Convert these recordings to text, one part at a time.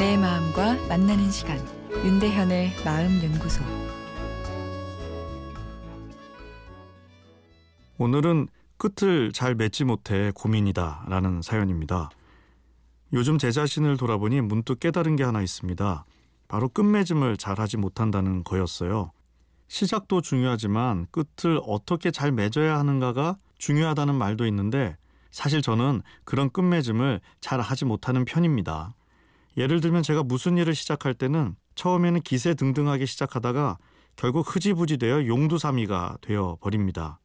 사람과 만나는 시간 윤대현의 마음 연구소 오늘은 끝을 잘 맺지 못해 고민이다라는 사연입니다. 요즘 제 자신을 돌아보니 문득 깨달은 게 하나 있습니다. 바로 끝맺음을 잘 하지 못한다는 거였어요. 시작도 중요하지만 끝을 어떻게 잘 맺어야 하는가가 중요하다는 말도 있는데 사실 저는 그런 끝맺음을 잘 하지 못하는 편입니다. 예를 들면 제가 무슨 일을 시작할 때는 처음에는 기세 등등하게 시작하다가 결국 흐지부지 되어 용두사미가 되어 버립니다.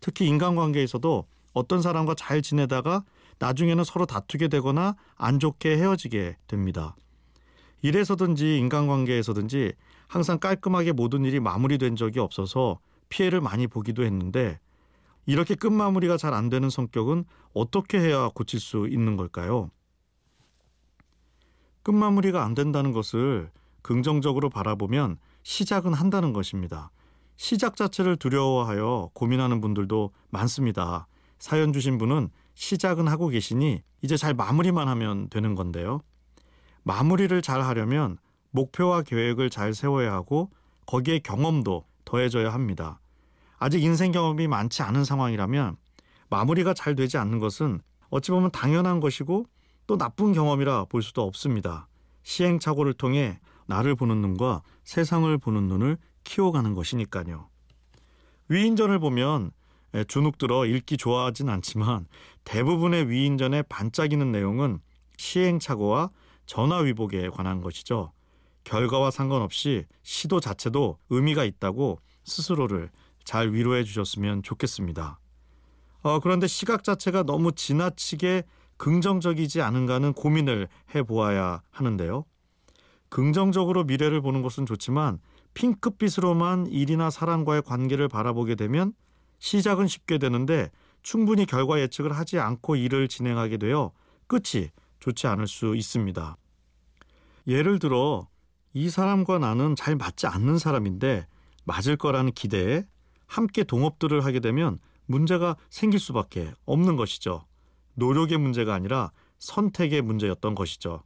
특히 인간관계에서도 어떤 사람과 잘 지내다가 나중에는 서로 다투게 되거나 안 좋게 헤어지게 됩니다. 일에서든지 인간관계에서든지 항상 깔끔하게 모든 일이 마무리된 적이 없어서 피해를 많이 보기도 했는데 이렇게 끝마무리가 잘 안 되는 성격은 어떻게 해야 고칠 수 있는 걸까요? 끝마무리가 안 된다는 것을 긍정적으로 바라보면 시작은 한다는 것입니다. 시작 자체를 두려워하여 고민하는 분들도 많습니다. 사연 주신 분은 시작은 하고 계시니 이제 잘 마무리만 하면 되는 건데요. 마무리를 잘 하려면 목표와 계획을 잘 세워야 하고 거기에 경험도 더해져야 합니다. 아직 인생 경험이 많지 않은 상황이라면 마무리가 잘 되지 않는 것은 어찌 보면 당연한 것이고 또 나쁜 경험이라 볼 수도 없습니다. 시행착오를 통해 나를 보는 눈과 세상을 보는 눈을 키워가는 것이니까요. 위인전을 보면 주눅 들어 읽기 좋아하진 않지만 대부분의 위인전에 반짝이는 내용은 시행착오와 전화위복에 관한 것이죠. 결과와 상관없이 시도 자체도 의미가 있다고 스스로를 잘 위로해 주셨으면 좋겠습니다. 어, 그런데 시각 자체가 너무 지나치게 긍정적이지 않은가는 고민을 해보아야 하는데요. 긍정적으로 미래를 보는 것은 좋지만 핑크빛으로만 일이나 사람과의 관계를 바라보게 되면 시작은 쉽게 되는데 충분히 결과 예측을 하지 않고 일을 진행하게 되어 끝이 좋지 않을 수 있습니다. 예를 들어 이 사람과 나는 잘 맞지 않는 사람인데 맞을 거라는 기대에 함께 동업들을 하게 되면 문제가 생길 수밖에 없는 것이죠. 노력의 문제가 아니라 선택의 문제였던 것이죠.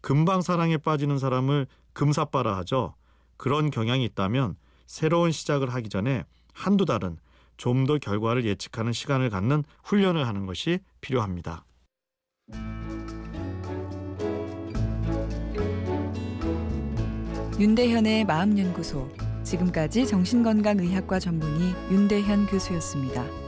금방 사랑에 빠지는 사람을 금사빠라 하죠. 그런 경향이 있다면 새로운 시작을 하기 전에 한두 달은 좀 더 결과를 예측하는 시간을 갖는 훈련을 하는 것이 필요합니다. 윤대현의 마음연구소 지금까지 정신건강의학과 전문의 윤대현 교수였습니다.